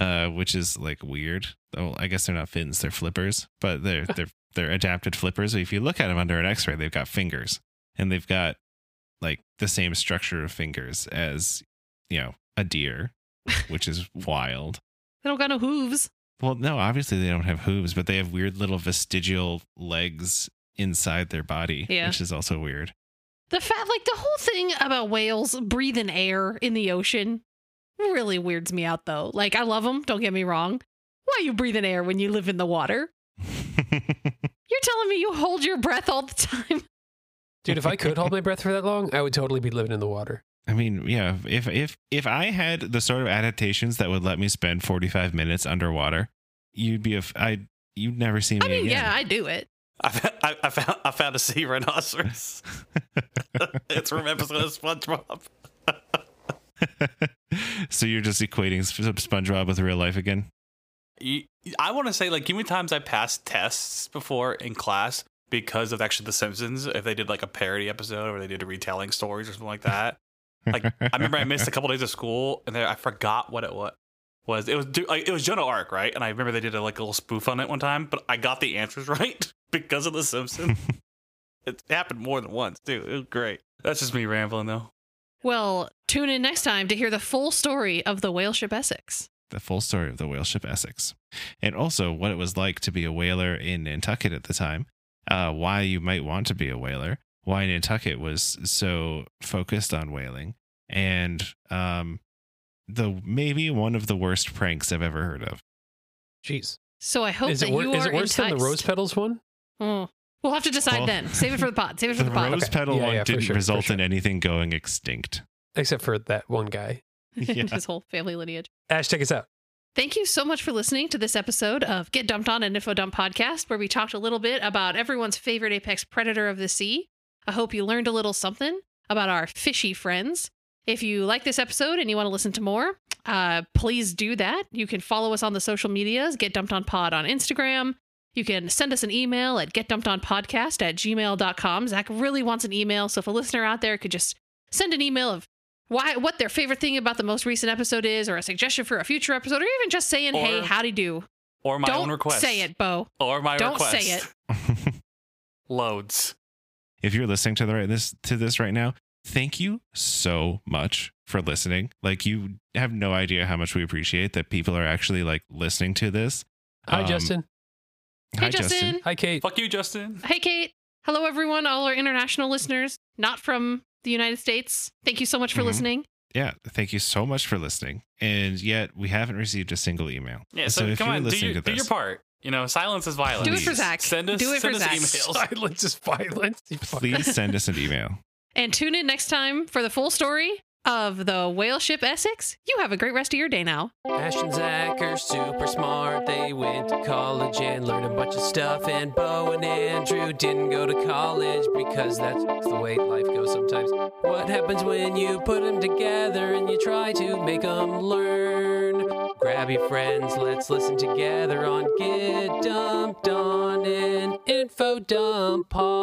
uh, which is like weird. Oh, I guess they're not fins; they're flippers. But they're [laughs] they're they're adapted flippers. If you look at them under an X-ray, they've got fingers, and they've got like the same structure of fingers as you know a deer, which is [laughs] wild.
they don't got no hooves.
Well, no, obviously they don't have hooves, but they have weird little vestigial legs inside their body,
Yeah.
which is also weird.
The fact, like the whole thing about whales breathing air in the ocean really weirds me out though. Like I love them, don't get me wrong. Why are you breathing air when you live in the water? [laughs] You're telling me you hold your breath all the time? [laughs]
Dude, if I could hold my breath for that long, I would totally be living in the water.
I mean, yeah, if if if I had the sort of adaptations that would let me spend 45 minutes underwater, you'd be a f- I you'd never see me
I mean,
again.
yeah, I do it.
I, I, I found I found a sea rhinoceros. [laughs] it's from episode of SpongeBob.
So you're just equating SpongeBob with real life again?
I want to say like, how many times I passed tests before in class because of actually The Simpsons? If they did like a parody episode or they did a retelling stories or something like that. Like I remember I missed a couple days of school and then I forgot what it was. Was it was like, it was Jonah Arc right? And I remember they did a like a little spoof on it one time, but I got the answers [laughs] right because of The Simpsons. [laughs] it happened more than once too. It was great. That's just me rambling though.
Well, tune in next time to hear the full story of the whale ship Essex.
the full story of the whale ship Essex, and also what it was like to be a whaler in Nantucket at the time, uh, why you might want to be a whaler, why Nantucket was so focused on whaling, and um, the maybe one of the worst pranks I've ever heard of.
Jeez.
So I hope
Is
that
it, wor-
you
is
are
it worse than the rose petals one?
Oh. We'll have to decide
Well-
then. Save it for the pod. Save it for
The
the pod.
rose
Okay.
petal
Yeah,
one
yeah,
didn't
sure,
result
sure.
in anything going extinct.
Except for that one guy. [laughs] [laughs]
Yeah.
His whole family lineage.
Ash, take us out.
Thank you so much for listening to this episode of Get Dumped On an Info Dump podcast, where we talked a little bit about everyone's favorite apex predator of the sea. I hope you learned a little something about our fishy friends. If you like this episode and you want to listen to more, uh, please do that. You can follow us on the social medias, Get Dumped On Pod on Instagram. You can send us an email at getdumpedonpodcast at gmail.com. Zac really wants an email, so if a listener out there could just send an email of why what their favorite thing about the most recent episode is, or a suggestion for a future episode, or even just saying, "Hey,
Or
howdy do."
Or my
Don't
own request.
say it, Bo.
Or my
Don't
request.
say it. [laughs]
Loads.
if you're listening to the right this to this right now, thank you so much for listening. Like you have no idea how much we appreciate that people are actually like listening to this.
Hi,
Um,
Justin.
Hey,
Hi,
Justin.
Hi, Kate.
Fuck you, Justin.
Hey, Kate. Hello, everyone. All our international listeners, not from the United States. Thank you so much for
Mhm.
listening.
Yeah, thank you so much for listening. And yet we haven't received a single email.
Yeah, so,
if
come
you're
on, do
listening
your,
to
do your part. You know, silence is violence.
Do it for
Please.
Zac.
Send us,
Do it
send
for
us
Zac.
emails. [laughs]
Silence is violence.
please send us an email.
And tune in next time for the full story of the whale ship Essex. You have a great rest of your day now.
Ash and Zac are super smart. They went to college and learned a bunch of stuff. And Bo and Andrew didn't go to college because that's the way life goes sometimes. What happens when you put them together and you try to make them learn?
grab your friends, let's listen together on Get Dumped on an Info Dump podcast.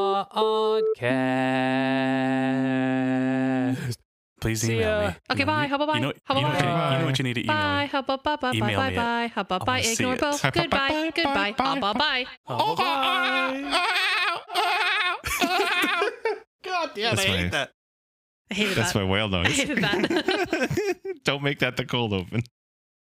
Please
See
email
ya.
me.
Okay,
You know,
bye.
you-
How about bye?
You know,
How
you know,
about
what you-
bye?
you know what you need to email
Bye.
me.
How about bye bye bye
Email
bye
me it.
bye? How about
I
bye?
wanna see
Ignore
it.
both. [laughs]
Bye, bye,
Goodbye.
bye,
Goodbye.
bye,
How about bye?
Oh, bye-bye.
God damn,
That's
I hate
my-
that.
I hated
That's
that.
my whale noise.
I hated that. [laughs]
Don't make that the cold open.